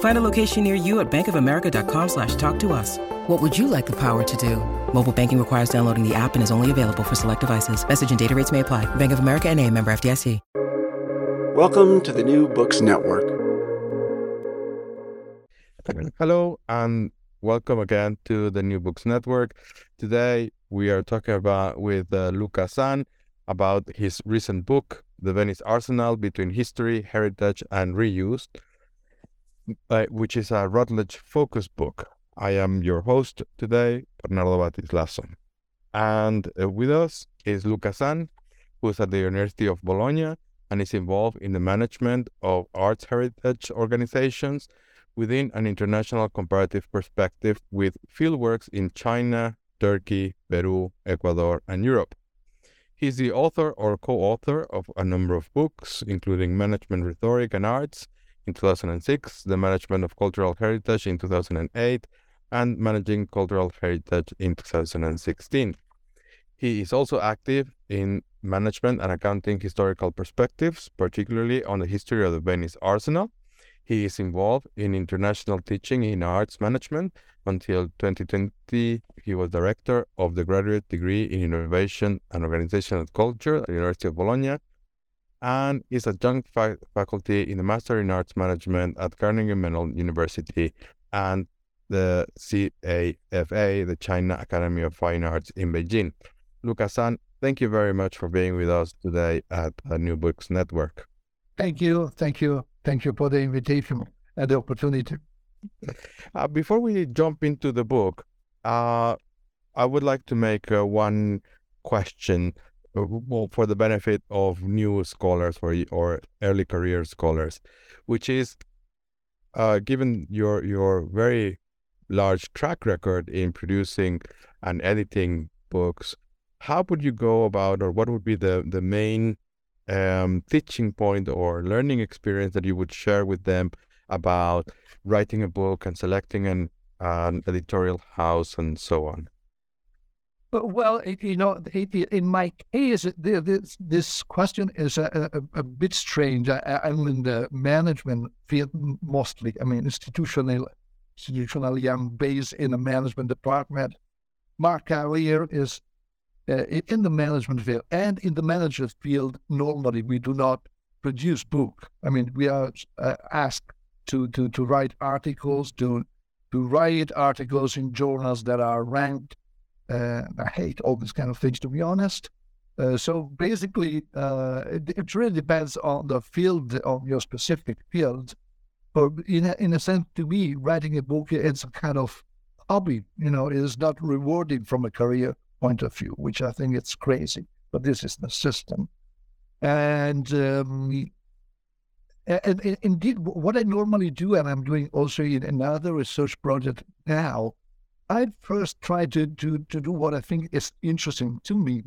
Find a location near you at bankofamerica.com slash talk to us. What would you like the power to do? Mobile banking requires downloading the app and is only available for select devices. Message and data rates may apply. Bank of America and a member FDIC. Welcome to the New Books Network. Hello and welcome again to the New Books Network. Today we are talking about with uh, Luca Zan about his recent book, The Venice Arsenal Between History, Heritage and Reuse, uh, which is a Routledge focus book. I am your host today, Bernardo Bátiz-Lazo. And uh, with us is Luca Zan, who is at the University of Bologna and is involved in the management of arts heritage organizations within an international comparative perspective with fieldworks in China, Turkey, Peru, Ecuador, and Europe. He's the author or co author of a number of books, including Management Rhetoric and Arts in 2006, The Management of Cultural Heritage in 2008, and Managing Cultural Heritage in 2016. He is also active in management and accounting historical perspectives, particularly on the history of the Venice Arsenal. He is involved in international teaching in arts management. Until 2020, he was director of the graduate degree in innovation and organizational culture at the University of Bologna and is adjunct fa- faculty in the Master in Arts Management at Carnegie Mellon University and the CAFA, the China Academy of Fine Arts in Beijing. Luca Zan, thank you very much for being with us today at the New Books Network. Thank you. Thank you. Thank you for the invitation and the opportunity. Uh, before we jump into the book, uh, I would like to make uh, one question well, for the benefit of new scholars or, or early career scholars, which is uh, given your your very large track record in producing and editing books, how would you go about, or what would be the the main um, teaching point or learning experience that you would share with them about writing a book and selecting an, an editorial house and so on? Well, you know, in my case, this, this question is a, a, a bit strange. I, am in the management field mostly. I mean, institutional, institutionally, I'm based in a management department. My career is uh, in the management field, and in the management field, normally we do not produce book. I mean, we are uh, asked to, to to write articles, to to write articles in journals that are ranked I hate all these kind of things, to be honest. Uh, so basically, uh, it, it, really depends on the field, on your specific field. But in a, in a sense, to me, writing a book, it's a kind of hobby. You know, it is not rewarding from a career point of view, which I think it's crazy. But this is the system. And, um, and, and indeed, what I normally do, and I'm doing also in another research project now, I first try to, to, to do what I think is interesting to me.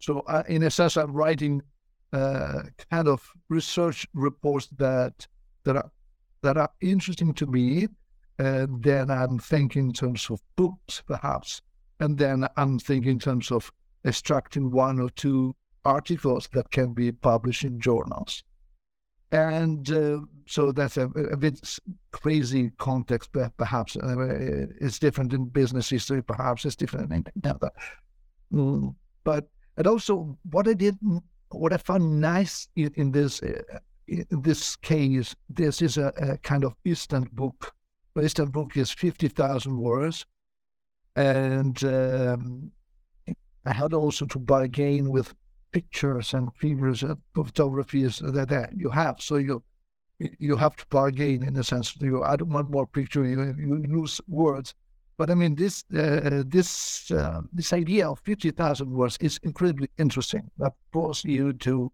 So, uh, in a sense, I'm writing uh, kind of research reports that that are that are interesting to me. And then I'm thinking in terms of books, perhaps. And then I'm thinking in terms of extracting one or two articles that can be published in journals. And uh, so that's a, a, bit crazy context, perhaps. Uh, it's different in business history, perhaps it's different in other. Mm, but and also what I did, what I found nice in, in this uh, in this case, this is a, a kind of instant book. Instant book is fifty thousand words, and um, I had also to bargain with pictures and figures and photographies that, that you have. So you you have to bargain in a sense. You I don't want more picture. You, you lose words. But I mean, this uh, this uh, this idea of fifty thousand words is incredibly interesting. That forces you to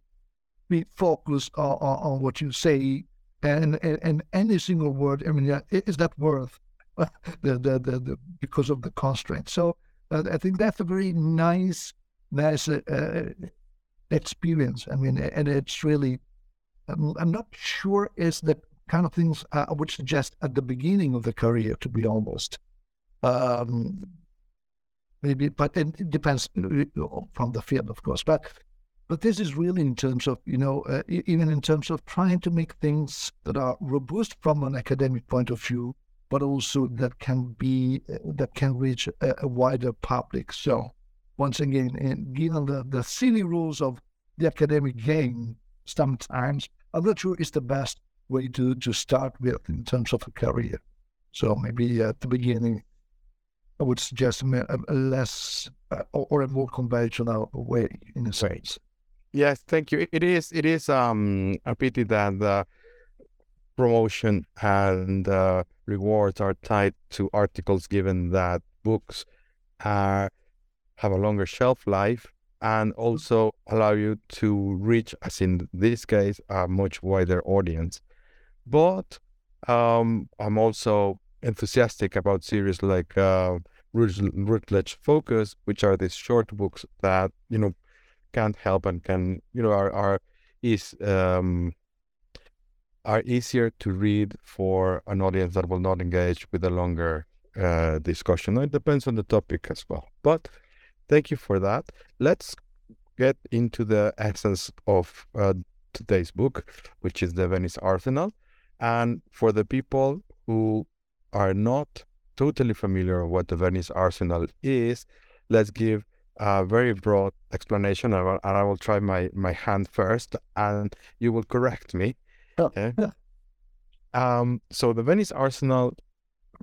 be focused on, on, on what you say, and, and, and any single word. I mean, is that worth the, the, the, the because of the constraint? So uh, I think that's a very nice nice uh, experience. I mean, and it's really, I'm, I'm not sure is the kind of things I would suggest at the beginning of the career, to be honest. Um, maybe, but it depends uh, from the field, of course. But but this is really in terms of you know uh, even in terms of trying to make things that are robust from an academic point of view, but also that can be uh, that can reach a, a wider public. So once again, given the, the silly rules of the academic game, sometimes I'm not sure it's the best way to, to start with in terms of a career. So maybe at the beginning, I would suggest a, a less uh, or a more conventional way in a sense. Yes, thank you. It is it is um, a pity that the promotion and uh, rewards are tied to articles, given that books are have a longer shelf life and also allow you to reach, as in this case, a much wider audience. But um, I'm also enthusiastic about series like uh, Routledge Focus, which are these short books that you know can't help and can you know are are is um, are easier to read for an audience that will not engage with a longer uh, discussion. It depends on the topic as well, but Thank you for that. Let's get into the essence of uh, today's book, which is the Venice Arsenal. And for the people who are not totally familiar with what the Venice Arsenal is, let's give a very broad explanation. And I will try my, my hand first, and you will correct me. Oh. Okay? Um, so the Venice Arsenal,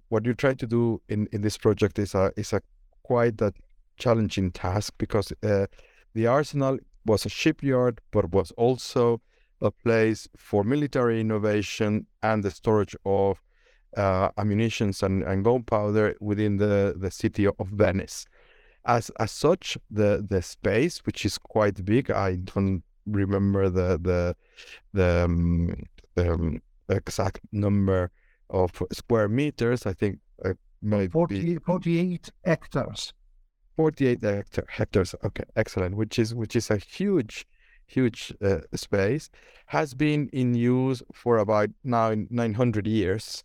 what you try to do in, in this project is a is a quite a challenging task because uh, the arsenal was a shipyard, but was also a place for military innovation and the storage of uh, ammunition and, and gunpowder within the, the city of Venice. As as such, the the space, which is quite big, I don't remember the the the, um, the um, exact number of square meters. I think it might 40, be 48 hectares. 48 hectare, hectares. Okay, excellent. Which is which is a huge, huge uh, space. Has been in use for about now 900 years,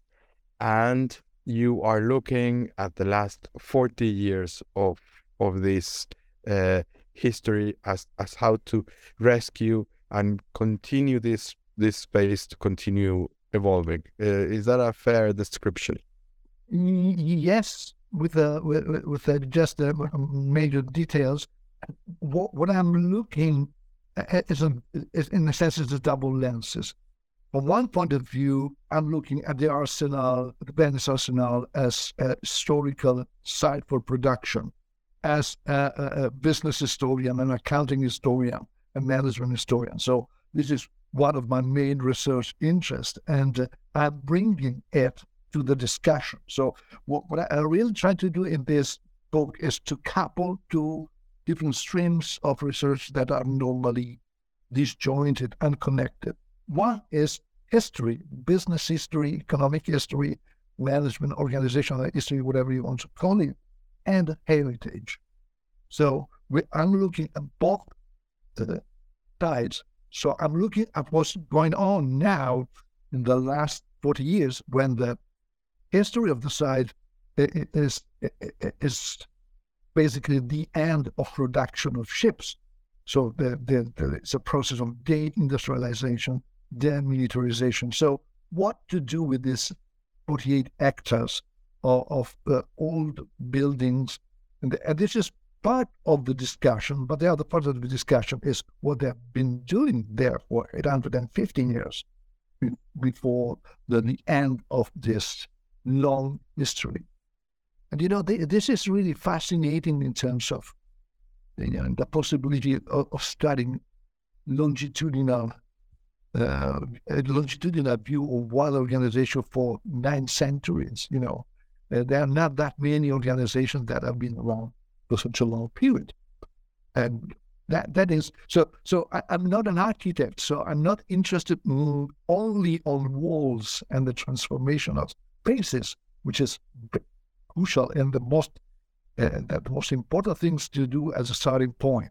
and you are looking at the last 40 years of of this uh, history as as how to rescue and continue this this space to continue evolving. Uh, is that a fair description? Yes, with the with, with just the major details. What what I'm looking at is, a, is in a sense is the double lenses. From one point of view, I'm looking at the arsenal, the Venice Arsenal, as a historical site for production, as a, a, a business historian, an accounting historian, a management historian. So this is one of my main research interests, and uh, I'm bringing it to the discussion. So what, what I really try to do in this book is to couple two different streams of research that are normally disjointed and connected. One is history, business history, economic history, management, organizational history, whatever you want to call it, and heritage. So we, I'm looking at both the sides. So I'm looking at what's going on now in the last 40 years when the history of the site is is basically the end of production of ships. So the, the, the, it's a process of deindustrialization demilitarization. So, what to do with these 48 hectares of, of uh, old buildings? And, and this is part of the discussion, but the other part of the discussion is what they've been doing there for 815 years before the, the end of this long history. And you know, this is really fascinating in terms of you know, the possibility of, of studying longitudinal uh, longitudinal view of one organization for nine centuries. You know, uh, there are not that many organizations that have been around for such a long period, and that that is so. So I, am not an architect, so I'm not interested only on walls and the transformation of spaces, which is crucial and the most uh, most important things to do as a starting point.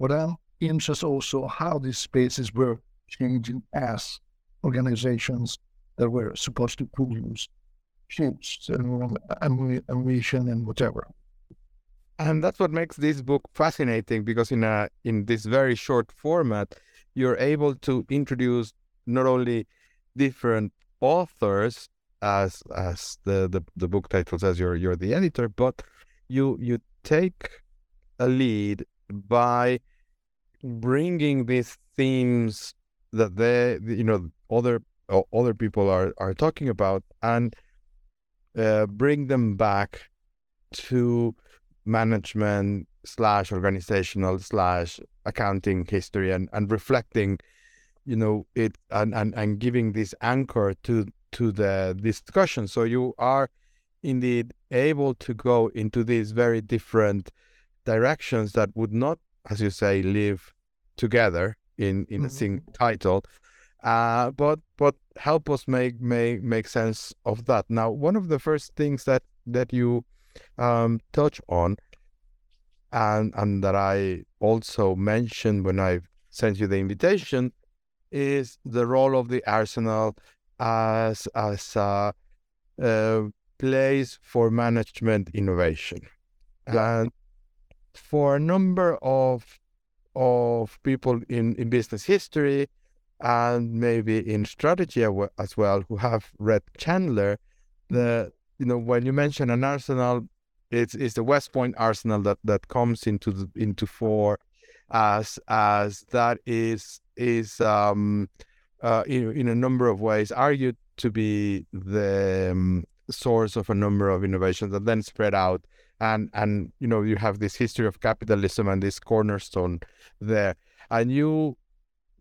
But I'm interested also how these spaces were changing as organizations that were supposed to produce ships and ammunition and whatever. And that's what makes this book fascinating because in a in this very short format, you're able to introduce not only different authors as as the, the, the book title says you're you're the editor, but you you take a lead by bringing these themes that they you know other other people are are talking about and uh, bring them back to management slash organizational slash accounting history and and reflecting you know it and and, and giving this anchor to to the discussion. So you are indeed able to go into these very different directions that would not as you say live together in in mm-hmm. a single title. Uh, but but help us make make make sense of that. Now one of the first things that that you um, touch on and and that I also mentioned when I sent you the invitation is the role of the arsenal as as a, a place for management innovation. And for a number of of people in, in business history and maybe in strategy as well who have read Chandler, the you know when you mention an arsenal, it's it's the West Point arsenal that that comes into the, into fore as as that is is um uh, in in a number of ways argued to be the um, source of a number of innovations that then spread out and and you know you have this history of capitalism and this cornerstone there. And you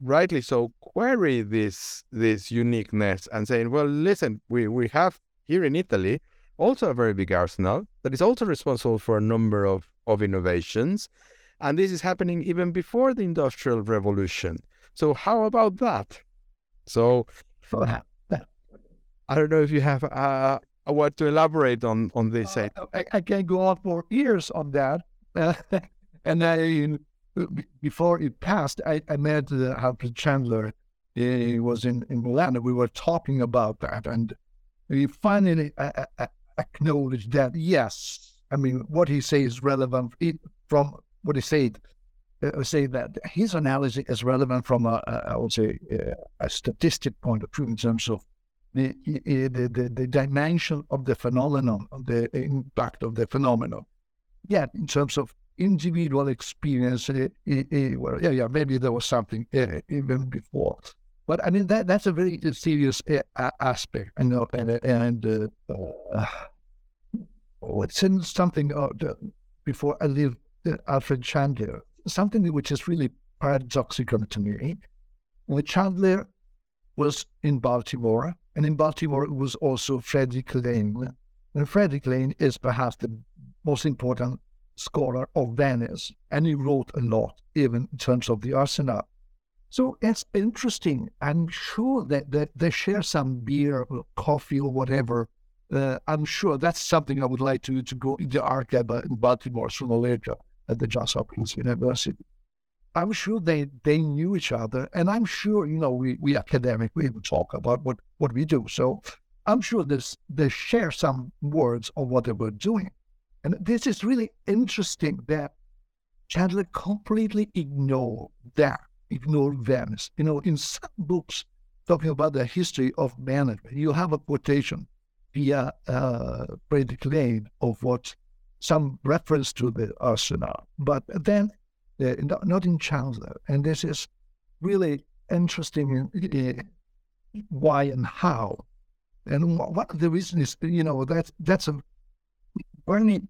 rightly so query this this uniqueness and saying well listen we we have here in italy also a very big arsenal that is also responsible for a number of of innovations and this is happening even before the industrial revolution. So how about that so i don't know if you have uh, I want to elaborate on on this. Uh, I, I, can go on for years on that. Uh, and I, before it passed, I, I met uh, Alfred Chandler. He was in, in Milan, and we were talking about that. And he finally uh, uh, acknowledged that, yes, I mean, what he says is relevant it, from what he said. Uh, say that his analysis is relevant from a, a I would say, a statistic point of view in terms of the, the, the, the dimension of the phenomenon, of the impact of the phenomenon. Yet, in terms of individual experience, it, well, yeah, yeah, maybe there was something uh, even before. But I mean, that that's a very serious uh, aspect, you know, and, and uh, uh, it's in something uh, before I leave uh, Alfred Chandler, something which is really paradoxical to me. When Chandler was in Baltimore, and in Baltimore, was also Frederic Lane. And Frederic Lane is perhaps the most important scholar of Venice, and he wrote a lot, even in terms of the arsenal. So it's interesting. I'm sure that, that they share some beer or coffee or whatever. Uh, I'm sure that's something I would like to, to go in the archive in Baltimore sooner or later at the Johns Hopkins University. I'm sure they, they knew each other, and I'm sure you know we we academic we talk about what what we do. So I'm sure this they share some words of what they were doing, and this is really interesting that Chandler completely ignored that, ignored Venice. You know, in some books talking about the history of management. You have a quotation via uh, Frederic Lane of what some reference to the arsenal, but then uh, not, in Chandler. And this is really interesting in, uh, why and how. And one of the reasons is, you know, that that's a very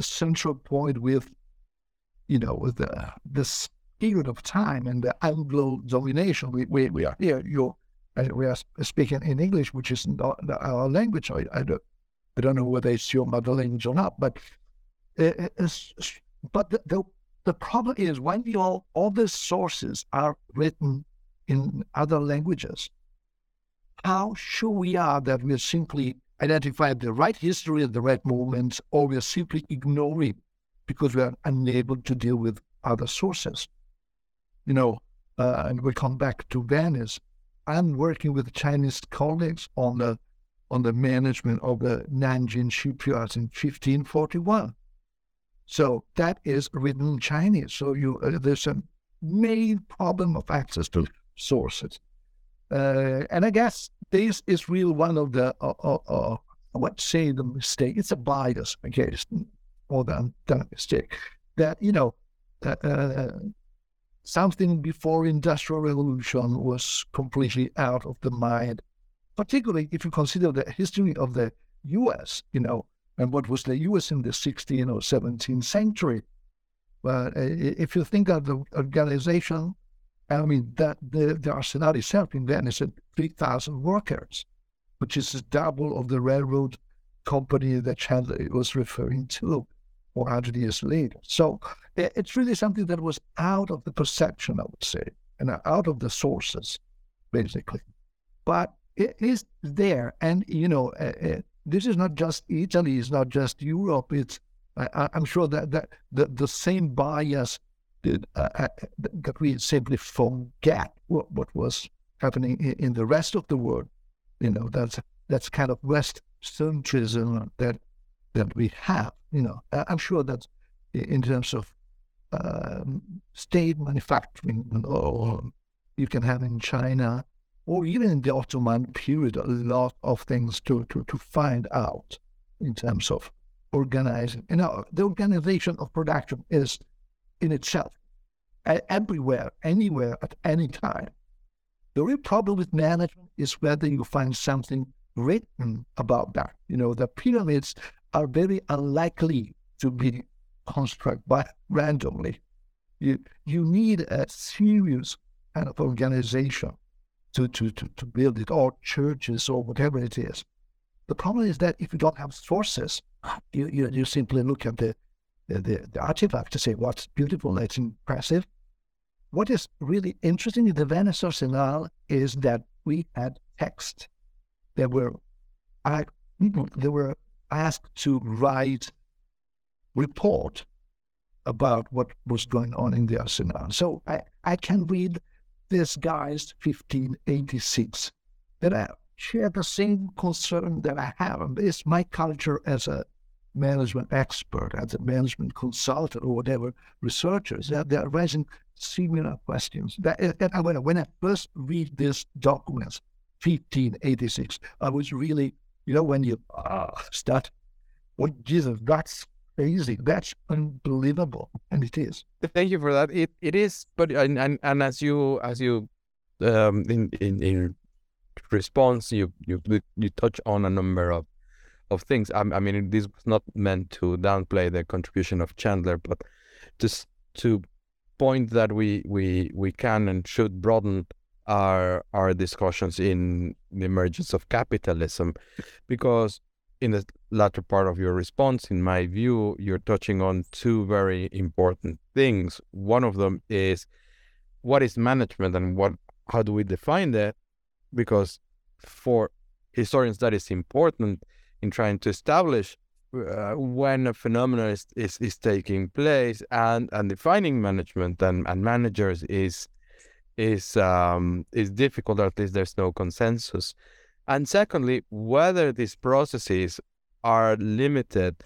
central point with, you know, with the, this period of time and the Anglo domination. We, we, we are here, you we are speaking in English, which is not our language. I, I, don't, I don't know whether it's your mother language or not, but eh, eh, eh, but the, the, the problem is when you all all the sources are written in other languages, how sure we are that we're simply identifying the right history and the right movements, or we're simply ignoring because we are unable to deal with other sources. You know, uh, and we come back to Venice. I'm working with Chinese colleagues on the on the management of the Nanjing shipyards in 1541. So that is written in Chinese. So you uh, there's a main problem of access to sources. Uh, and I guess this is really one of the, uh, uh, uh, what say the mistake, it's a bias, okay, it's more than, than a mistake, that, you know, uh, something before industrial revolution was completely out of the mind, particularly if you consider the history of the U.S., you know, and what was the U.S. in the 16th or 17th century. But uh, if you think of the organization I mean, that the, the arsenal itself in Venice had 3,000 workers, which is double of the railroad company that Chandler was referring to 400 years later. So it's really something that was out of the perception, I would say, and out of the sources, basically. But it is there. And, you know, uh, uh, this is not just Italy, it's not just Europe. It's, I, am sure that, that the, the same bias did, uh, uh that we simply forget what, what was happening in, in, the rest of the world. You know, that's that's kind of West centrism that that we have. You know, I'm sure that in terms of um, state manufacturing, or you can have in China, or even in the Ottoman period, a lot of things to, to, to find out in terms of organizing. You know, the organization of production is in itself, everywhere, anywhere, at any time. The real problem with management is whether you find something written about that. You know, the pyramids are very unlikely to be constructed by randomly. You you need a serious kind of organization to, to, to, to build it, or churches or whatever it is. The problem is that if you don't have sources, you, you, you simply look at the the, the artifact to say what's beautiful, that's impressive. What is really interesting in the Venice Arsenal is that we had text. They were, I, they were asked to write report about what was going on in the arsenal. So I, I can read this guy's 1586 that I share the same concern that I have. It's my culture as a management expert, as a management consultant, or whatever researchers, that they're raising similar questions. That, when, when I first read these documents, 1586, I was really, you know, when you uh, start, what oh, Jesus, that's crazy, that's unbelievable, and it is. Thank you for that. It it is, but and and, and as you as you um in in, in response, you you you touch on a number of of things. I, I mean, this was not meant to downplay the contribution of Chandler, but just to point that we we we can and should broaden our our discussions in the emergence of capitalism, because in the latter part of your response, in my view, you're touching on two very important things. One of them is what is management and what how do we define that? Because for historians that is important in trying to establish uh, when a phenomenon is, is, is taking place and, and defining management and, and managers is is um, is difficult or at least there's no consensus and secondly whether these processes are limited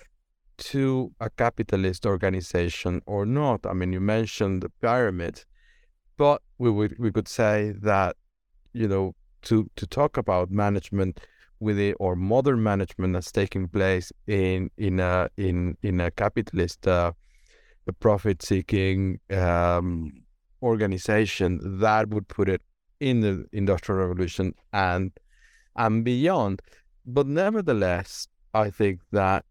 to a capitalist organization or not. I mean you mentioned the pyramid but we would we could say that you know, to to talk about management with it or modern management that's taking place in in a in in a capitalist uh, profit seeking um, organization that would put it in the industrial revolution and and beyond. But nevertheless i think that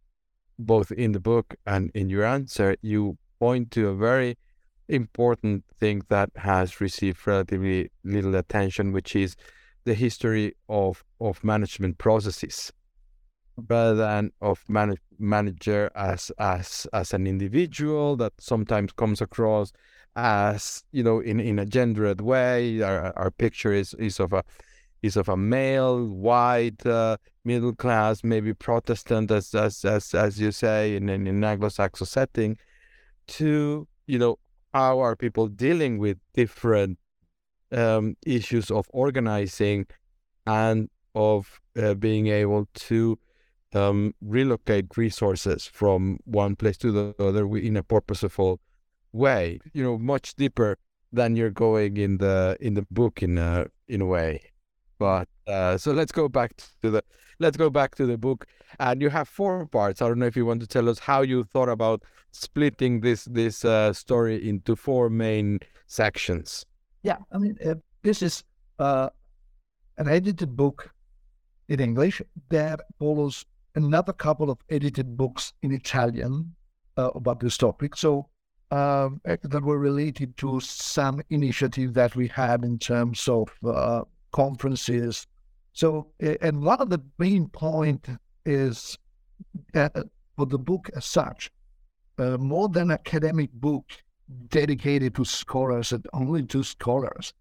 both in the book and in your answer you point to a very important thing that has received relatively little attention which is the history of of management processes rather than of manage, manager as as as an individual that sometimes comes across as you know in in a gendered way. Our, our picture is is of a is of a male white uh, middle class maybe protestant as as as, as you say in, in an anglo-saxon setting to you know how are people dealing with different um, issues of organizing and of uh, being able to um, relocate resources from one place to the other in a purposeful way. You know, much deeper than you're going in the in the book in a in a way. But uh, so let's go back to the let's go back to the book. And you have four parts. I don't know if you want to tell us how you thought about splitting this this uh, story into four main sections. Yeah, I mean, uh, this is uh, an edited book in English that follows another couple of edited books in Italian uh, about this topic. So um, that were related to some initiative that we had in terms of uh, conferences. So, and one of the main point is uh, for the book as such, uh, more than academic book dedicated to scholars and only to scholars.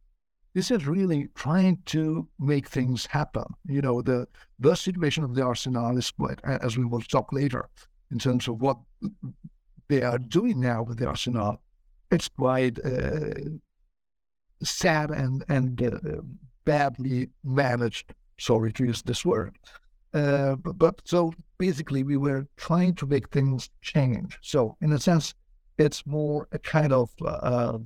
This is really trying to make things happen. You know, the the situation of the arsenal is quite, as we will talk later, in terms of what they are doing now with the arsenal. It's quite uh, sad and and uh, badly managed. Sorry to use this word. Uh, but, but so basically, we were trying to make things change. So, in a sense, it's more a kind of, uh,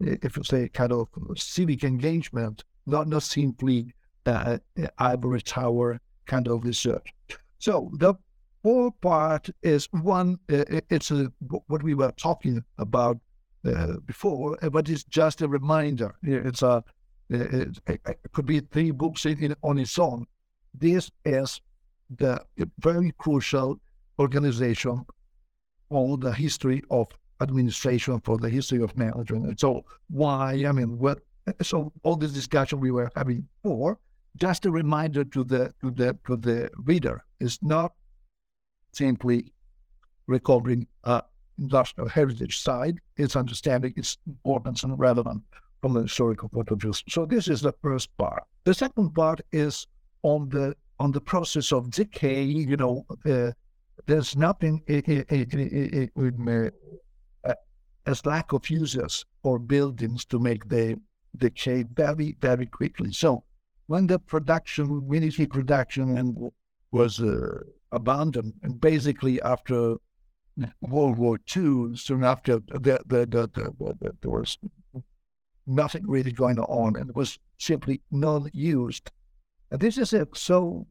if you say, kind of civic engagement, not not simply uh, ivory tower kind of research. So the four part is one. Uh, it's a, what we were talking about uh, before, uh, but it's just a reminder. It's a it, it could be three books in, in, on its own. This is the very crucial organization all the history of administration, for the history of management. So why, I mean, what, so all this discussion we were having before, just a reminder to the to the to the reader is not simply recovering uh, industrial heritage side, it's understanding its importance and relevance from the historical point of view. So this is the first part. The second part is on the on the process of decay. You know, uh, there's nothing eh, eh, eh, uh, as lack of users or buildings to make the decay very, very quickly. So when the production, military production, and was uh, abandoned, and basically after World War II, soon after the, the, the, the, there was nothing really going on, and it was simply not used. And this is a, so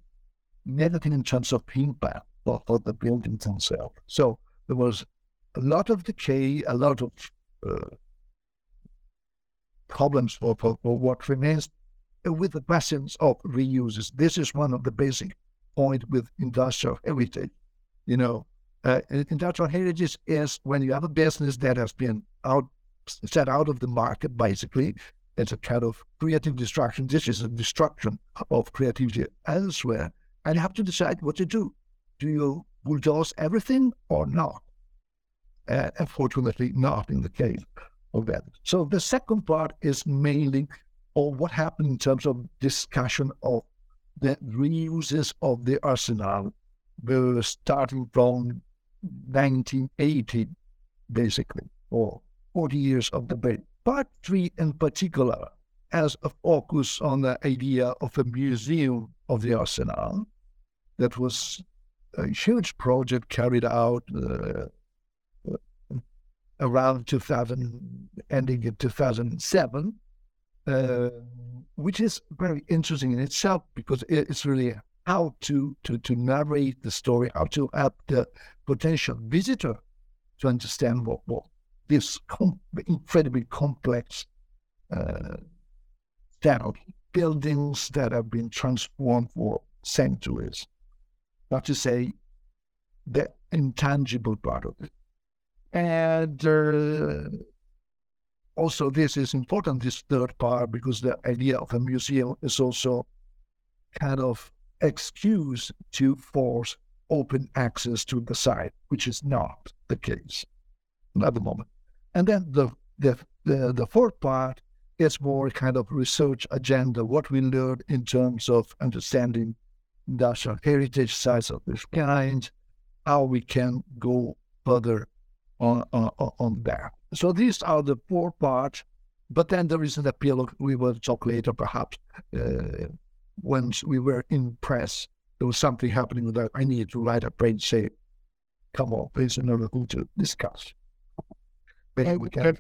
negative in terms of impact for, for the buildings themselves. So there was a lot of decay, a lot of uh, problems for, for, for, what remains with the questions of reuses. This is one of the basic point with industrial heritage. You know, uh, industrial heritage is when you have a business that has been out set out of the market, basically. It's a kind of creative destruction. This is a destruction of creativity elsewhere. And you have to decide what to do do you bulldoze everything or not? Uh, unfortunately, not in the case of that. So the second part is mainly on what happened in terms of discussion of the reuses of the arsenal, uh, starting from 1980, basically, or 40 years of debate. Part three, in particular, has a focus on the idea of a museum of the arsenal that was a huge project carried out uh, around 2000, ending in 2007. uh, which is very interesting in itself because it's really how to, to, to narrate the story, how to help the potential visitor to understand what, what this com- incredibly complex uh, set of buildings that have been transformed for centuries, not to say the intangible part of it. And uh, also, this is important, this third part, because the idea of a museum is also kind of excuse to force open access to the site, which is not the case at the moment. And then the the the, the fourth part is more kind of research agenda, what we learned in terms of understanding industrial heritage sites of this kind, how we can go further on, on, on that. So these are the four parts, but then there is an appeal we will talk later perhaps uh, once we were in press, there was something happening with that I needed to write a page say, come on, there's another thing to discuss. Maybe we can.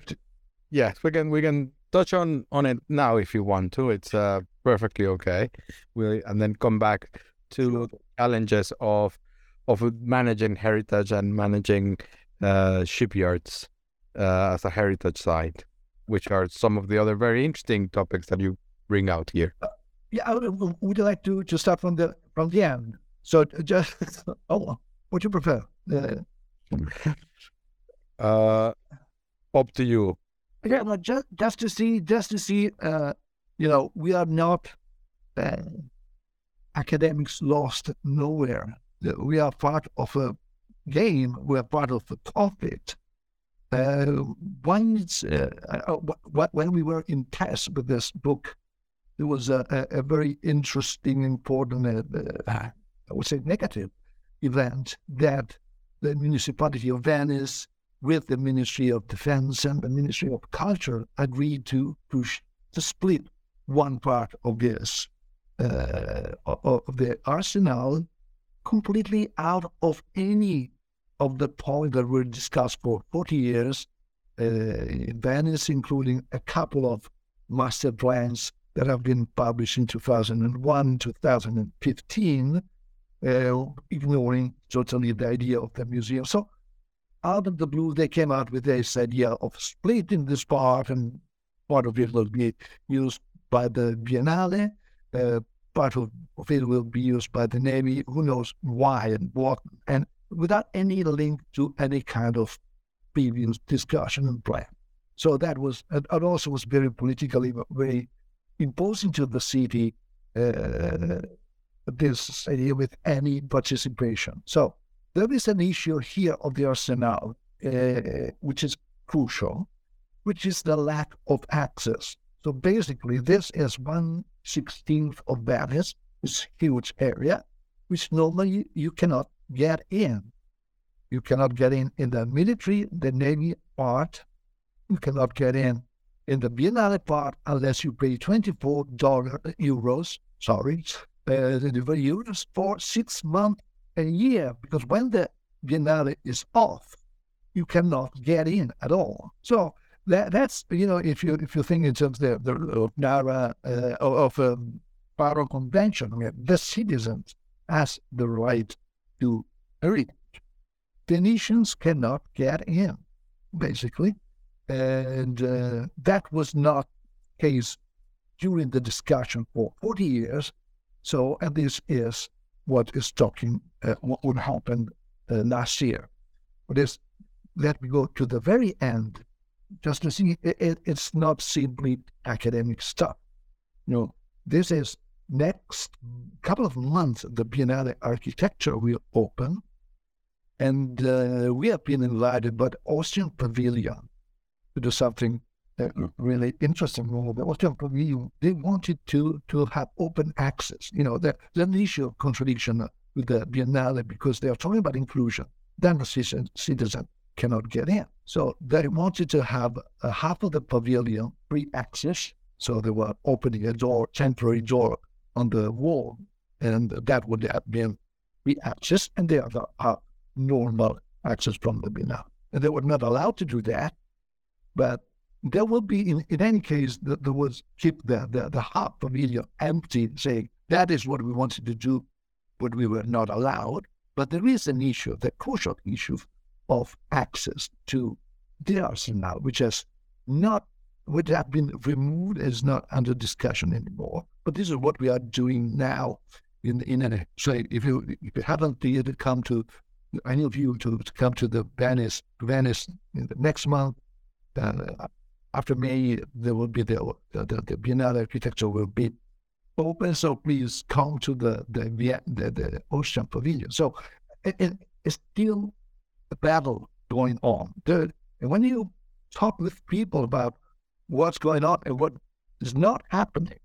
Yes, we can we can touch on on it now if you want to. It's uh, perfectly okay. We and then come back to the challenges of of managing heritage and managing uh, shipyards uh, as a heritage site, which are some of the other very interesting topics that you bring out here. Uh, yeah, would you like to, to start from the from the end? So just oh, what you prefer? Uh, uh, up to you. Yeah, well, just just to see, just to see, uh, you know, we are not uh, academics lost nowhere. We are part of a game. We are part of a conflict. Uh, once, uh, uh when we were in test with this book, there was a, a, a very interesting, important, uh, I would say negative event that the municipality of Venice, with the Ministry of Defense and the Ministry of Culture, agreed to push to split one part of this uh, of the arsenal completely out of any of the points that were discussed for 40 years uh, in Venice, including a couple of master plans that have been published in 2001, 2015, uh, ignoring totally the idea of the museum. So, out of the blue, they came out with this idea of splitting this part, and part of it will be used by the Biennale, uh, part of, of it will be used by the Navy. Who knows why and what, and without any link to any kind of previous discussion and plan. So that was, and also was very politically very imposing to the city uh, this idea with any participation. So there is an issue here of the arsenal, uh, which is crucial, which is the lack of access. So basically, this is one sixteenth of Venice, this huge area, which normally you cannot get in. You cannot get in in the military, the navy part. You cannot get in in the Biennale part unless you pay 24 dollar euros, sorry, uh, euros for six months a year. Because when the Biennale is off, you cannot get in at all. So that that's you know if you if you think in terms of the the NARA uh, of um, Faro Convention, I mean, the citizens has the right to read. Venetians cannot get in, basically. And uh, that was not case during the discussion for 40 years. So, and this is what is talking, uh, what would happen uh, last year. But this, let me go to the very end, just to see it, it, it's not simply academic stuff. You know, this is next couple of months, the Biennale Architecture will open. And uh, we have been invited by the Austrian Pavilion to do something really interesting. role. They wanted to to have open access. You know, there's an issue of contradiction with the Biennale because they are talking about inclusion. Then the citizen, citizen cannot get in. So they wanted to have half of the pavilion free access. So they were opening a door, temporary door on the wall, and that would have been free access, and the other have normal access from the Biennale. And they were not allowed to do that but there will be, in, in any case, the, was keep the, the, the heart pavilion empty, saying that is what we wanted to do, but we were not allowed. But there is an issue, the crucial issue of access to the arsenal, which has not would have been removed is not under discussion anymore. But this is what we are doing now. In in a, so if you if you haven't yet come to any of you to, to come to the Venice Venice the next month, uh, after May there will be the the, the, Biennale architecture will be open. So please come to the the the, the Ocean Pavilion. So it, it, it's still a battle going on. And when you talk with people about what's going on and what is not happening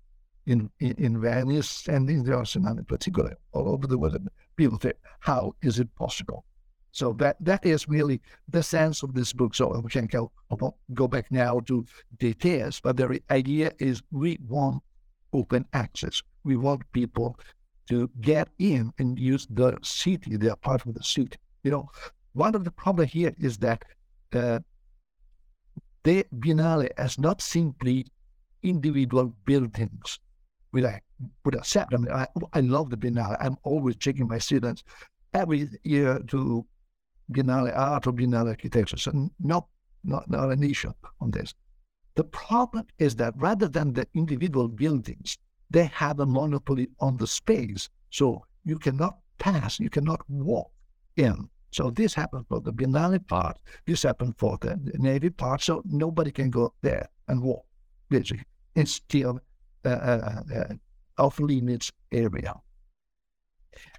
in, in, in Venice and in the Arsenal in particular, all over the world. People say, how is it possible? So that that is really the sense of this book. So we can go, go back now to details, but the idea is we want open access. We want people to get in and use the city. They are part of the city. You know, one of the problem here is that uh, the Biennale as not simply individual buildings with a with a set. I mean, I, I love the Biennale. I'm always taking my students every year to Biennale art or Biennale architecture. So not not not an issue on this. The problem is that rather than the individual buildings, they have a monopoly on the space. So you cannot pass, you cannot walk in so this happened for the Biennale part. This happened for the, Navy part. So nobody can go there and walk. Basically, it's still uh, uh, uh, off limits area.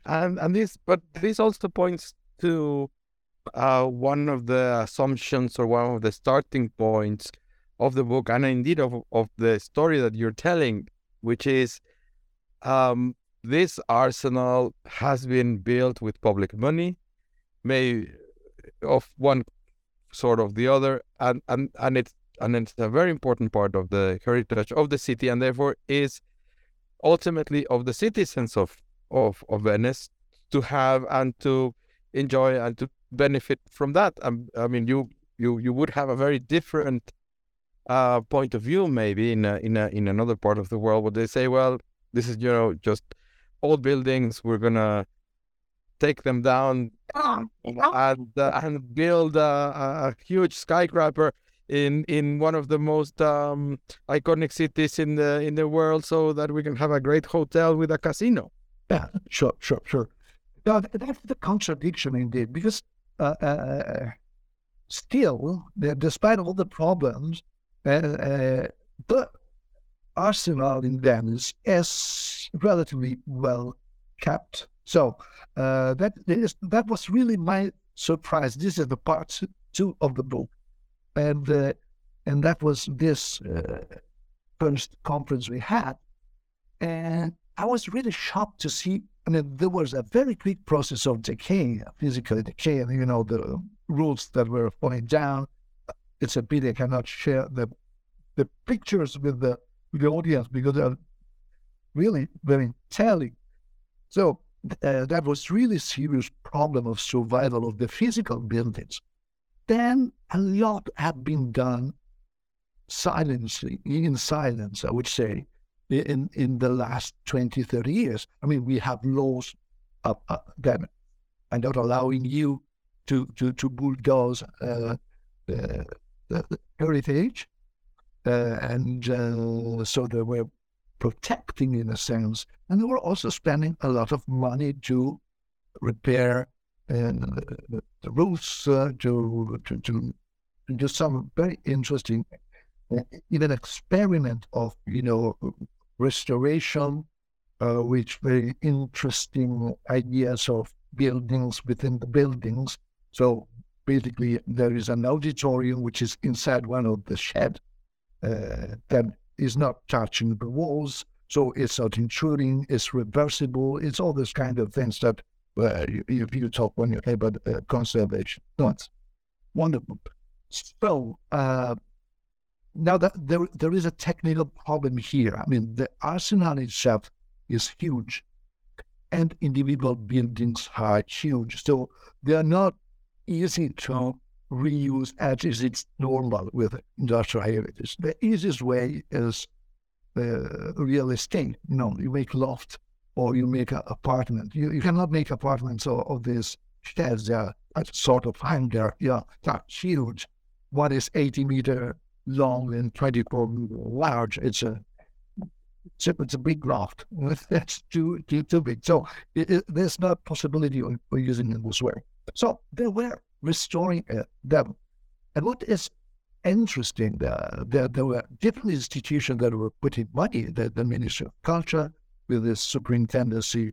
And and this, but this also points to uh, one of the assumptions or one of the starting points of the book, and indeed of of the story that you're telling, which is um, this arsenal has been built with public money may of one sort of the other, and and and it's and it's a very important part of the heritage of the city, and therefore is ultimately of the citizens of of of Venice to have and to enjoy and to benefit from that. Um, I mean, you you you would have a very different uh, point of view maybe in a, in a, in another part of the world where they say, well, this is you know just old buildings. We're gonna take them down and uh, and build a, a, huge skyscraper in in one of the most um, iconic cities in the in the world, so that we can have a great hotel with a casino. Yeah, sure, sure, sure. Now, that's the contradiction indeed, because uh, uh, uh still, despite all the problems, uh, uh, the arsenal in Venice is relatively well kept. So that is, that was really my surprise. This is the part two of the book, and and that was this first conference we had, and I was really shocked to see. I mean, there was a very quick process of decay, physical decay, and you know the rules that were falling down. It's a pity I cannot share the the pictures with the with the audience because they're really very telling. So uh, that was really serious problem of survival of the physical buildings. Then a lot had been done silently, in silence, I would say, in, in the last 20, 30 years. I mean, we have laws uh, uh, that are not allowing you to, to, to bulldoze uh, the, the heritage. Uh, and uh, so there were protecting in a sense. And they were also spending a lot of money to repair and the, the roofs, uh, to, to, to, do some very interesting, uh, even experiment of, you know, restoration, uh, which very interesting ideas of buildings within the buildings. So basically, there is an auditorium which is inside one of the shed uh, that is not touching the walls, so it's not intruding, it's reversible, it's all this kind of things that uh, you, you talk when you about uh, conservation. It's wonderful. So uh, now that there there is a technical problem here. I mean, the arsenal itself is huge, and individual buildings are huge, so they are not easy to reuse as is it's normal with industrial heritage. The easiest way is uh, real estate. You know, you make loft or you make an apartment. You, you cannot make apartments of, of these sheds. They are sort of hang there. Yeah, that's huge. What is 80 meter long and 24 large? It's a it's a, it's a big loft. That's too, too, too big. So it, it, there's no possibility of, using it this way. So they were restoring uh, them. And what is interesting, uh, there, there were different institutions that were putting money, the, the Ministry of Culture, with the superintendency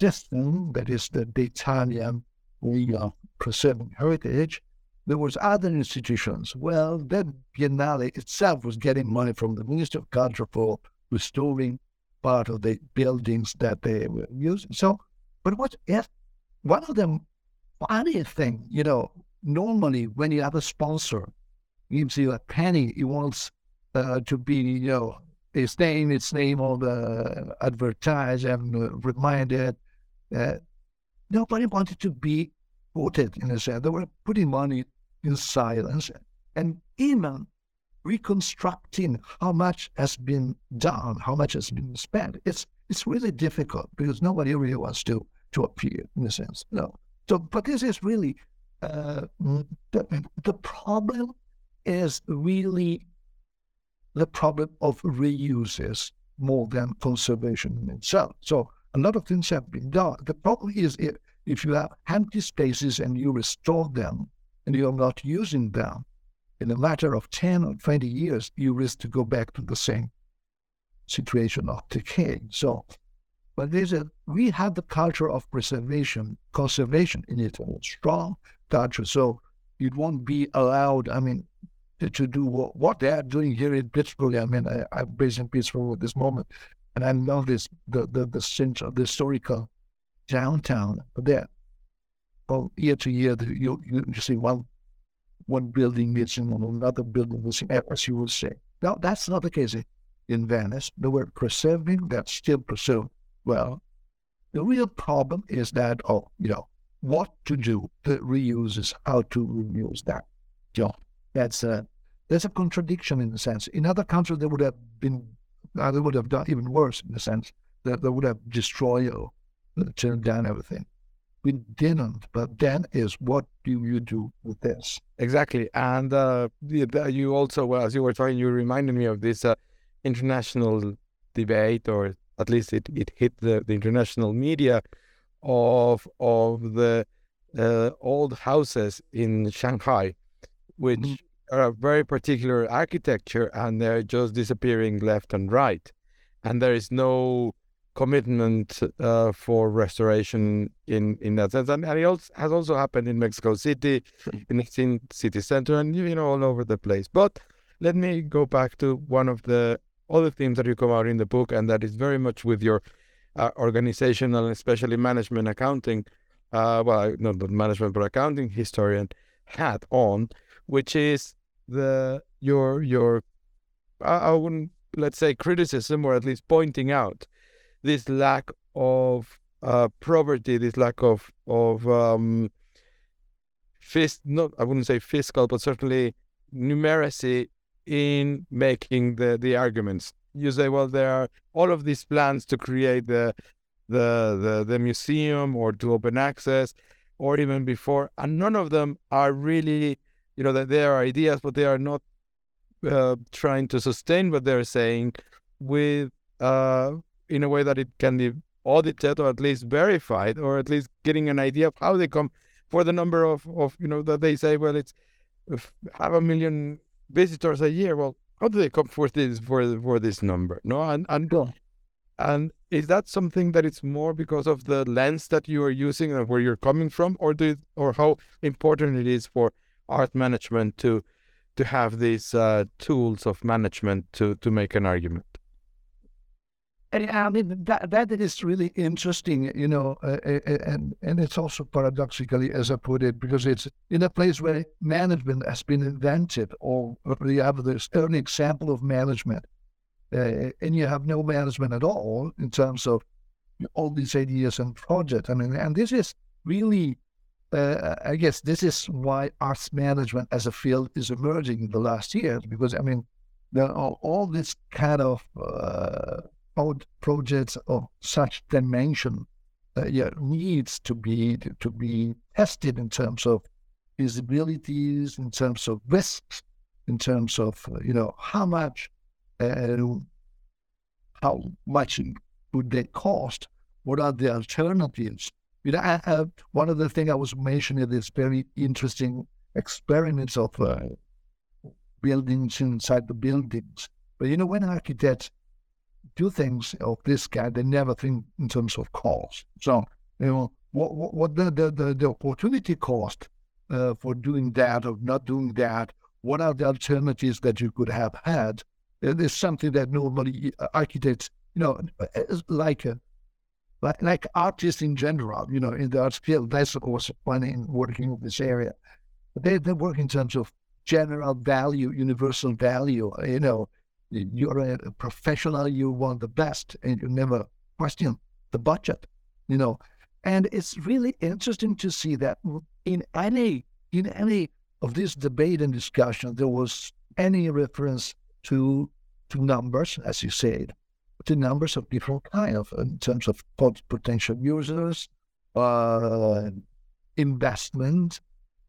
system, that is the, Italian way of preserving heritage. There was other institutions. Well, then Biennale itself was getting money from the Ministry of Culture for restoring part of the buildings that they were using. So, but what if one of them funny thing, you know, normally when you have a sponsor gives you a penny, he wants uh, to be, you know, his name, its name on the advertise and uh, reminded. Uh, nobody wanted to be quoted in a sense. They were putting money in silence and even reconstructing how much has been done, how much has been spent. It's it's really difficult because nobody really wants to to appear in a sense. No. So, but this is really uh, the, the problem is really the problem of reuses more than conservation in itself. So a lot of things have been done. The problem is if, if you have empty spaces and you restore them and you're not using them, in a matter of 10 or 20 years, you risk to go back to the same situation of decay. So, but there's a, we have the culture of preservation, conservation in Italy, strong culture. So it won't be allowed, I mean, to, do what, what they are doing here in Pittsburgh. I mean, I, I'm based in Pittsburgh at this moment, and I love this, the, the, the sense of the historical downtown there. Well, year to year, you, you, you see one one building missing and another building missing, as you would say. Now, that's not the case in Venice. They were preserving, that's still preserved well. The real problem is that, oh, you know, what to do, the reuse is how to reuse that. You know, that's a, there's a contradiction in a sense. In other countries, they would have been, uh, they would have done even worse in a sense, that they would have destroyed or turned down everything we didn't. But then is what do you do with this? Exactly, and uh, you also, as you were talking, you reminded me of this uh, international debate, or at least it, it hit the, the international media of of the uh, old houses in Shanghai, which mm-hmm. are a very particular architecture, and they're just disappearing left and right, and there is no commitment uh, for restoration in, in that sense. And, and it also, has also happened in Mexico City, in the city center, and you know all over the place. But let me go back to one of the other themes that you come out in the book, and that is very much with your uh, organizational, especially management accounting, uh, well, not management but accounting historian hat on, which is the your your I wouldn't let's say criticism or at least pointing out this lack of uh, property, this lack of of um, not I wouldn't say fiscal, but certainly numeracy in making the the arguments. You say, well, there are all of these plans to create the the the, the museum or to open access, or even before, and none of them are really, you know, that there are ideas, but they are not uh, trying to sustain what they're saying with uh, in a way that it can be audited or at least verified or at least getting an idea of how they come for the number of, of you know that they say well it's half a million visitors a year. Well how do they come for this for for this number? No and and and is that something that it's more because of the lens that you are using and where you're coming from or do or how important it is for art management to to have these uh, tools of management to to make an argument I mean that that is really interesting, you know, uh, uh, uh, and and it's also paradoxically, as I put it, because it's in a place where management has been invented, or you have this early example of management, uh, and you have no management at all in terms of all these ideas and projects. I mean, and this is really uh, I guess this is why arts management as a field is emerging in the last years because I mean there are all this kind of uh, projects of such dimension uh, yeah, needs to be to be tested in terms of feasibilities, in terms of risks, in terms of uh, you know how much uh, how much would they cost? What are the alternatives? You know, I have one of the things I was mentioning is very interesting experiments of uh, buildings inside the buildings. But you know, when architects do things of this kind, they never think in terms of cost. So, you know, what what, the, the, the, opportunity cost uh, for doing that or not doing that? What are the alternatives that you could have had? There's something that normally uh, architects, you know, like a, like, like artists in general, you know, in the art field, that's of course fun in working in this area. They, they work in terms of general value, universal value, you know, you're a professional, you want the best, and you never question the budget, you know. And it's really interesting to see that in any in any of this debate and discussion, there was any reference to to numbers, as you said, to numbers of different kind of in terms of potential users, uh, investment,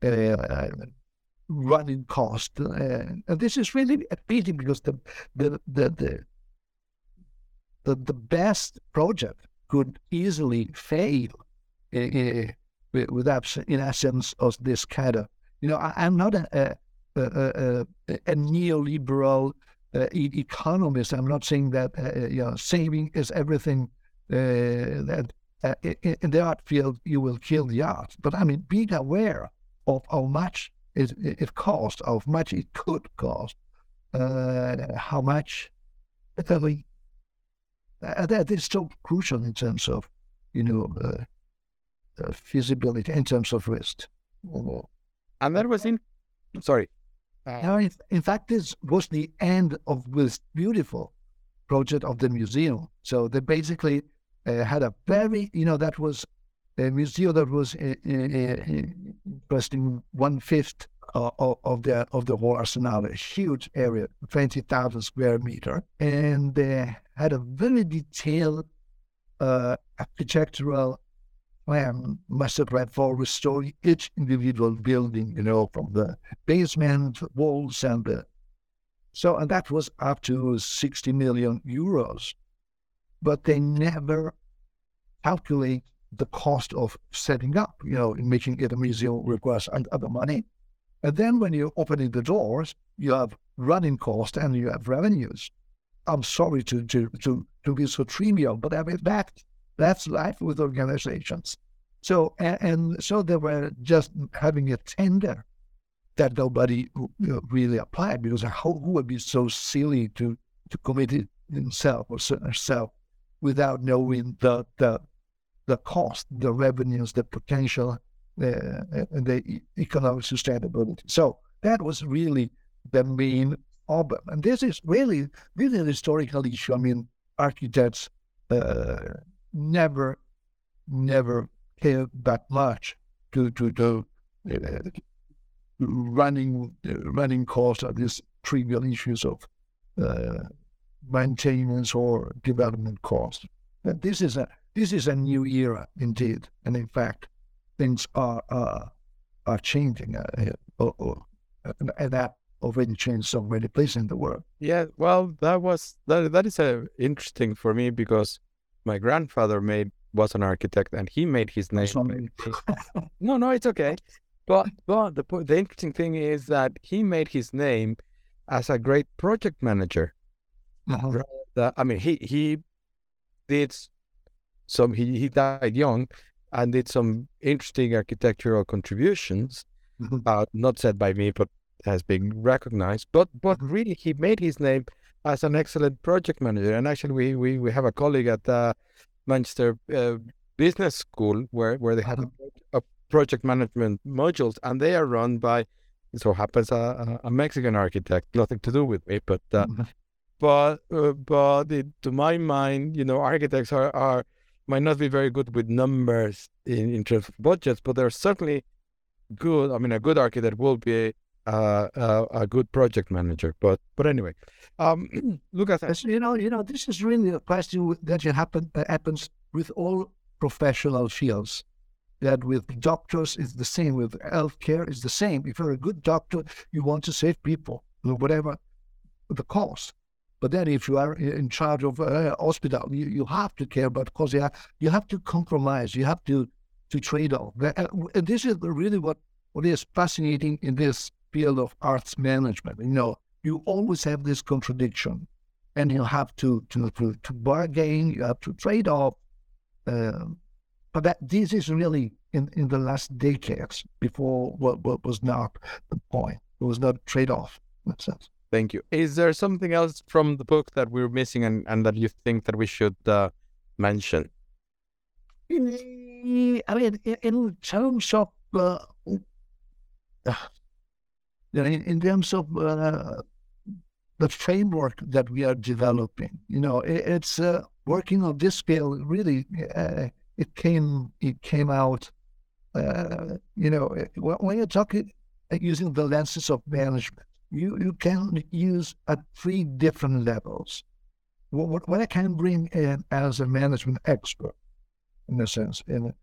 uh, running cost. Uh, and this is really a pity because the the the the, the, the best project could easily fail uh, without, in essence, of this kind of. You know, I, am not a, a, a, a neoliberal uh, economist. I'm not saying that uh, you know saving is everything. Uh, that uh, in the art field you will kill the art, but I mean being aware of how much it, it cost, how much it could cost, uh, how much. Really, uh, that is so crucial in terms of, you know, uh, uh feasibility, in terms of risk. And that was in, sorry. Now, in, in fact, this was the end of this beautiful project of the museum. So they basically uh, had a very, you know, that was a museum that was eh, eh, eh, interesting one fifth uh, of, of the of the whole arsenal, a huge area, twenty thousand square meter, and they had a very detailed uh, architectural plan, master plan for restoring each individual building. You know, from the basement walls and the so, and that was up to sixty million euros, but they never calculate the cost of setting up, you know, in making it a museum requires and other money. And then when you're opening the doors, you have running costs and you have revenues. I'm sorry to, to, to, to be so trivial, but I mean, that, that's life with organizations. So, and, and so they were just having a tender that nobody really applied because who would be so silly to, to commit it himself or herself without knowing the, the the cost, the revenues, the potential, uh, and the economic sustainability. So that was really the main problem. And this is really, really an historical issue. I mean, architects uh, never, never cared that much to to to uh, running uh, running costs of these trivial issues of uh, maintenance or development costs. And this is a this is a new era indeed, and in fact, things are uh, are changing, uh, uh, and that already changed so many places in the world. Yeah, well, that was that that is uh, interesting for me because my grandfather made was an architect and he made his name. no, no, it's okay. But but the the interesting thing is that he made his name as a great project manager. Uh-huh. I mean, he he did some he, he died young and did some interesting architectural contributions, mm-hmm. uh, not said by me, but has been recognized. But but mm-hmm. really, he made his name as an excellent project manager. And actually, we we, we have a colleague at the Manchester uh, Business School where where they have a, uh-huh. a, project management modules, and they are run by so happens a, a Mexican architect. Nothing to do with me, but. Uh, mm-hmm. but uh, mm-hmm. but, uh, but it, to my mind, you know, architects are, are might not be very good with numbers in, in terms of budgets, but they're certainly good. I mean, a good architect will be uh, uh, a good project manager. But but anyway, um, Lucas, As you know, you know, this is really a question that happen, that happens with all professional fields. That with doctors is the same, with healthcare is the same. If you're a good doctor, you want to save people, whatever the cost. But then, if you are in charge of a hospital, you, you have to care about because you you have to compromise. You have to to trade off. And this is really what what is fascinating in this field of arts management. You know, you always have this contradiction, and you have to to to, to bargain. You have to trade off. Uh, but that this is really in, in the last decades before what, what was not the point. It was not trade off in that sense. Thank you. Is there something else from the book that we're missing and, and that you think that we should uh, mention? I mean, in terms of uh, in, in terms of uh, the framework that we are developing, you know, it, it's uh, working on this scale. Really, uh, it came it came out. Uh, you know, when you're talking using the lenses of management, you you can use at three different levels. What, what I can bring in as a management expert, in a sense, in,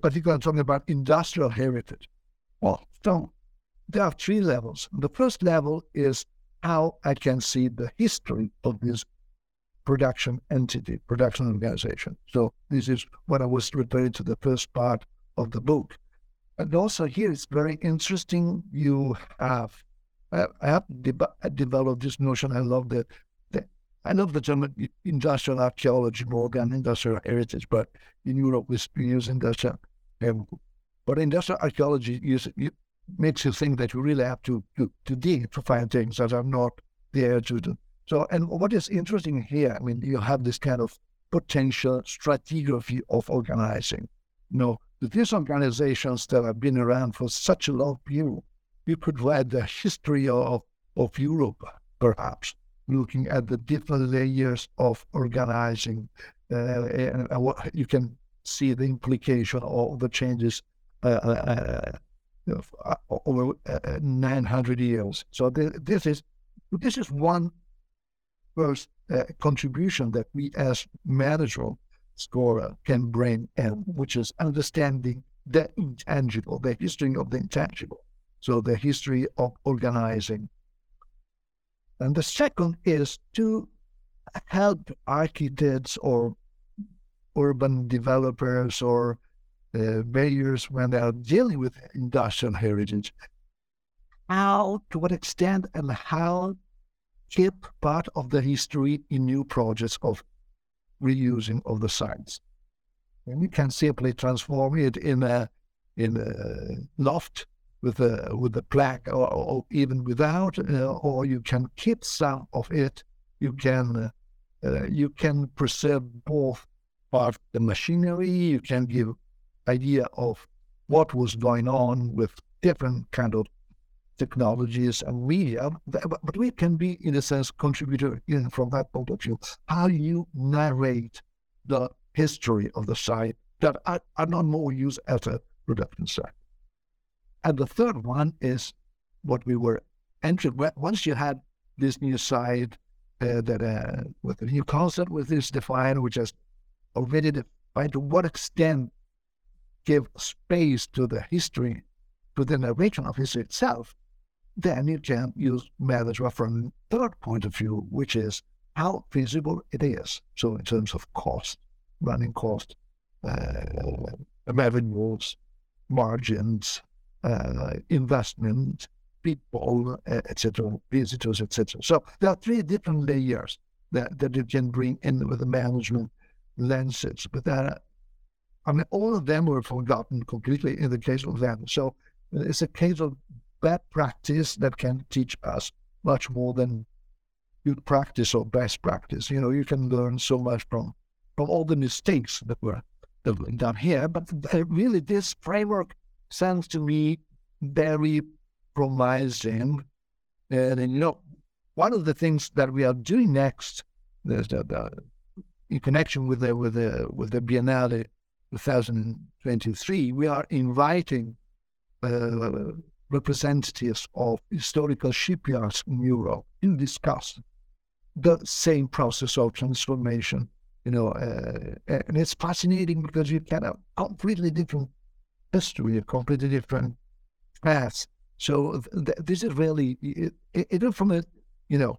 particular, I'm talking about industrial heritage. Well, so there are three levels. The first level is how I can see the history of this production entity, production organization. So this is what I was referring to the first part of the book. And also here it's very interesting. You have I, I have de- developed this notion. I love the, the I love the term industrial archaeology more than industrial heritage, but in Europe we use industrial. Um, but industrial archaeology you, makes you think that you really have to, to, to dig to find things that are not there to do. So, and what is interesting here, I mean, you have this kind of potential stratigraphy of organizing. You know, these organizations that have been around for such a long period, you could write the history of, of Europe, perhaps, looking at the different layers of organizing. Uh, and, you can see the implication of the changes uh, uh, uh over uh, 900 years. So th- this is this is one first uh, contribution that we as management scorer can bring in, which is understanding the intangible, the history of the intangible. So the history of organizing. And the second is to help architects or urban developers or uh, mayors when they are dealing with industrial heritage, how, to what extent, and how keep part of the history in new projects of reusing of the sites. And you can simply transform it in a in a loft with a with a plaque, or, or even without, uh, or you can keep some of it. You can uh, you can preserve both part of the machinery. You can give idea of what was going on with different kind of technologies and media, but we can be, in a sense, contributor in, from that point of view. How you narrate the history of the site that are, are not more used as a production site. And the third one is what we were entering. Once you had this new site uh, that uh, with the new concept, with this defined, which is already defined to what extent give space to the history, to the narration of history itself, then you can use management from third point of view, which is how feasible it is. So in terms of cost, running cost, uh, revenues, margins, uh, investment, people, uh, etc., visitors, etc. So there are three different layers that, that you can bring in with the management lenses. But that, I mean, all of them were forgotten completely in the case of them. So it's a case of bad practice that can teach us much more than good practice or best practice. You know, you can learn so much from from all the mistakes that were that were done here. But really, this framework sounds to me very promising. And, and you know, one of the things that we are doing next, in connection with the with the with the Biennale 2023, we are inviting uh, representatives of historical shipyards in Europe to discuss the same process of transformation. You know, uh, and it's fascinating because you can have completely different history, a completely different past. So th- this is really, it, from a, you know,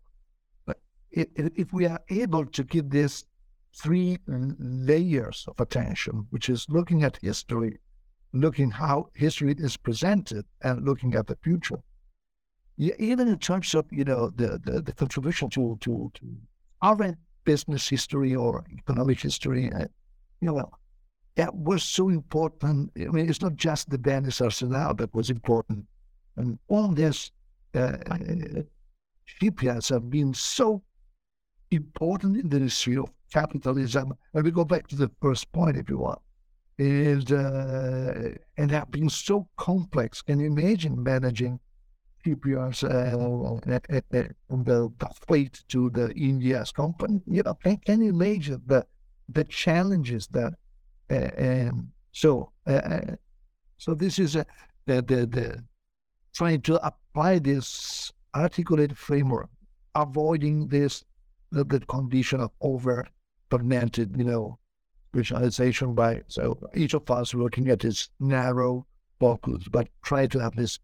it, if we are able to give this three layers of attention, which is looking at history, looking how history is presented, and looking at the future. even in terms of you know the, the, the contribution to to to our business history or economic history, uh, you know, that was so important. I mean, it's not just the Venice Arsenal that was important, and all this uh, shipyards have been so important in the history of capitalism. And we go back to the first point, if you want, is uh, and have been so complex. Can you imagine managing shipyards uh, at, the, the fleet to the India's company? You know, can, can you imagine the the challenges that? Um, so, so this is the, the the trying to apply this articulated framework, avoiding this the, the condition of over fermented, you know, visualization by so each of us looking at this narrow focus, but try to have this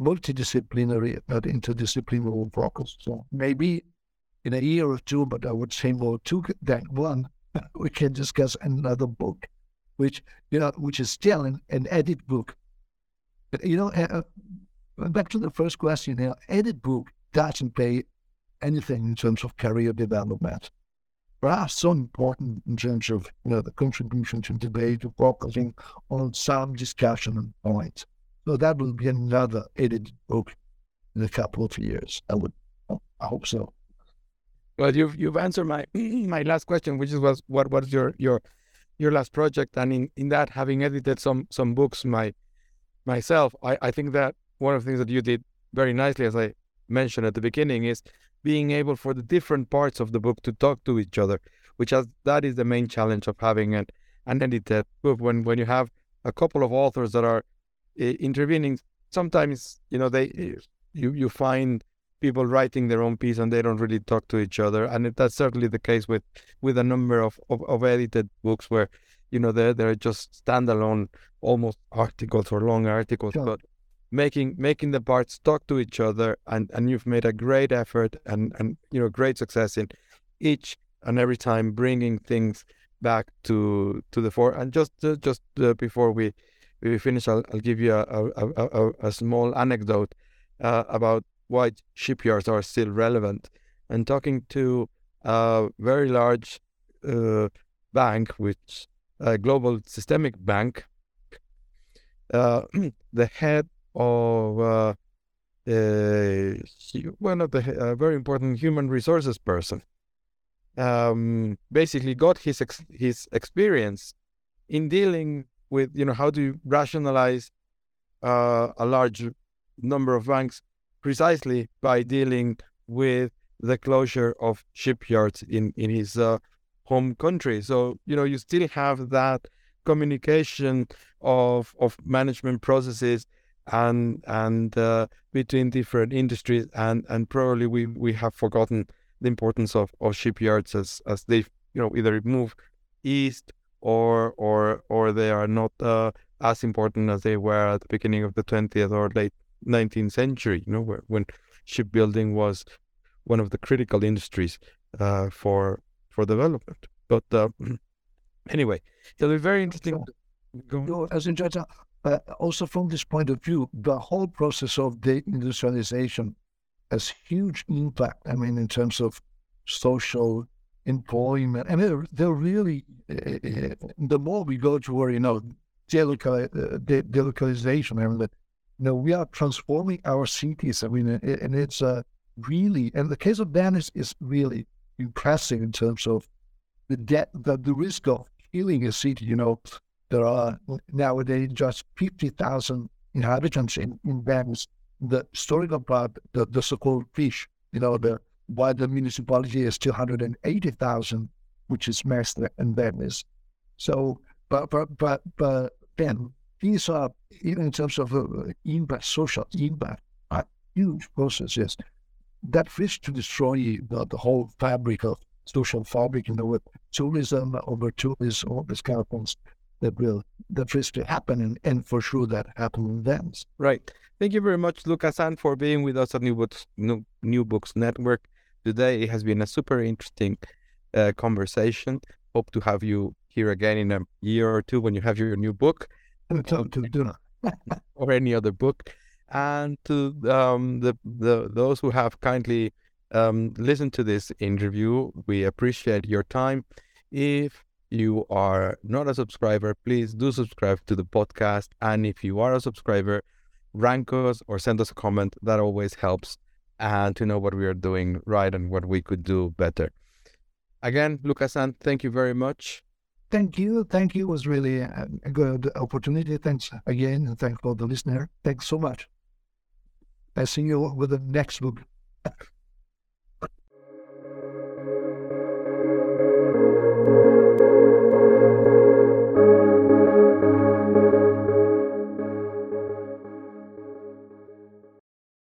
multidisciplinary, not interdisciplinary focus. So maybe in a year or two, but I would say more two than one, we can discuss another book, which you know, which is still an, an edit book. But, you know, uh, uh back to the first question here, edit book doesn't pay anything in terms of career development but are so important in terms of you know the contribution to debate, focusing on some discussion and points. So that will be another edited book in a couple of years. I would, I hope so. Well, you've you've answered my my last question, which was what was your your your last project, and in, in that, having edited some some books my myself, I, I think that one of the things that you did very nicely, as I mentioned at the beginning, is being able for the different parts of the book to talk to each other, which has that is the main challenge of having an, an edited book. When when you have a couple of authors that are uh, intervening, sometimes you know they you you find people writing their own piece and they don't really talk to each other, and that's certainly the case with with a number of, of, of edited books where you know they're they're just standalone almost articles or long articles, sure. but making making the parts talk to each other and and you've made a great effort and and you know great success in each and every time bringing things back to to the fore and just uh, just uh, before we we finish I'll, I'll give you a a, a, a small anecdote uh, about why shipyards are still relevant and talking to a very large uh, bank which a global systemic bank uh, the head of uh, one of the very important human resources person. Um, basically, got his ex- his experience in dealing with you know how to rationalize uh, a large number of banks precisely by dealing with the closure of shipyards in in his uh, home country. So you know you still have that communication of of management processes and and uh, between different industries and and probably we we have forgotten the importance of, of shipyards as as they you know either move east or or or they are not uh, as important as they were at the beginning of the 20th or late 19th century you know where, when shipbuilding was one of the critical industries uh, for for development but uh, anyway it'll be very interesting no, as in uh, also from this point of view, the whole process of deindustrialization has huge impact. I mean, in terms of social employment. I mean, they're, they're really, uh, the more we go to where, you know, delocalization, I mean, that, know, we are transforming our cities. I mean, and it's uh, really, and the case of Venice is really impressive in terms of the debt, the, the risk of killing a city, you know, there are nowadays just 50,000 inhabitants in, in Venice. The story about the, the so-called fish, you know, the why the municipality is 280,000, which is Mestre and Venice. So, but but but but then these are even in terms of uh, impact, social impact, are huge processes that risk to destroy the, the whole fabric of social fabric, you know, with tourism, over tourism, all these kind of things that will that risk to happen, and, and for sure that happen then. Right. Thank you very much, Luca Zan, for being with us at New Books New, New Books Network today. It has been a super interesting uh, conversation. Hope to have you here again in a year or two when you have your new book, to, to, or any other book. And to um, the the those who have kindly um, listened to this interview, we appreciate your time. If you are not a subscriber, please do subscribe to the podcast. And if you are a subscriber, rank us or send us a comment. That always helps and to know what we are doing right and what we could do better. Again, Luca Zan, thank you very much. Thank you. Thank you. It was really a good opportunity. Thanks again. And thanks for the listener. Thanks so much. I see you with the next book.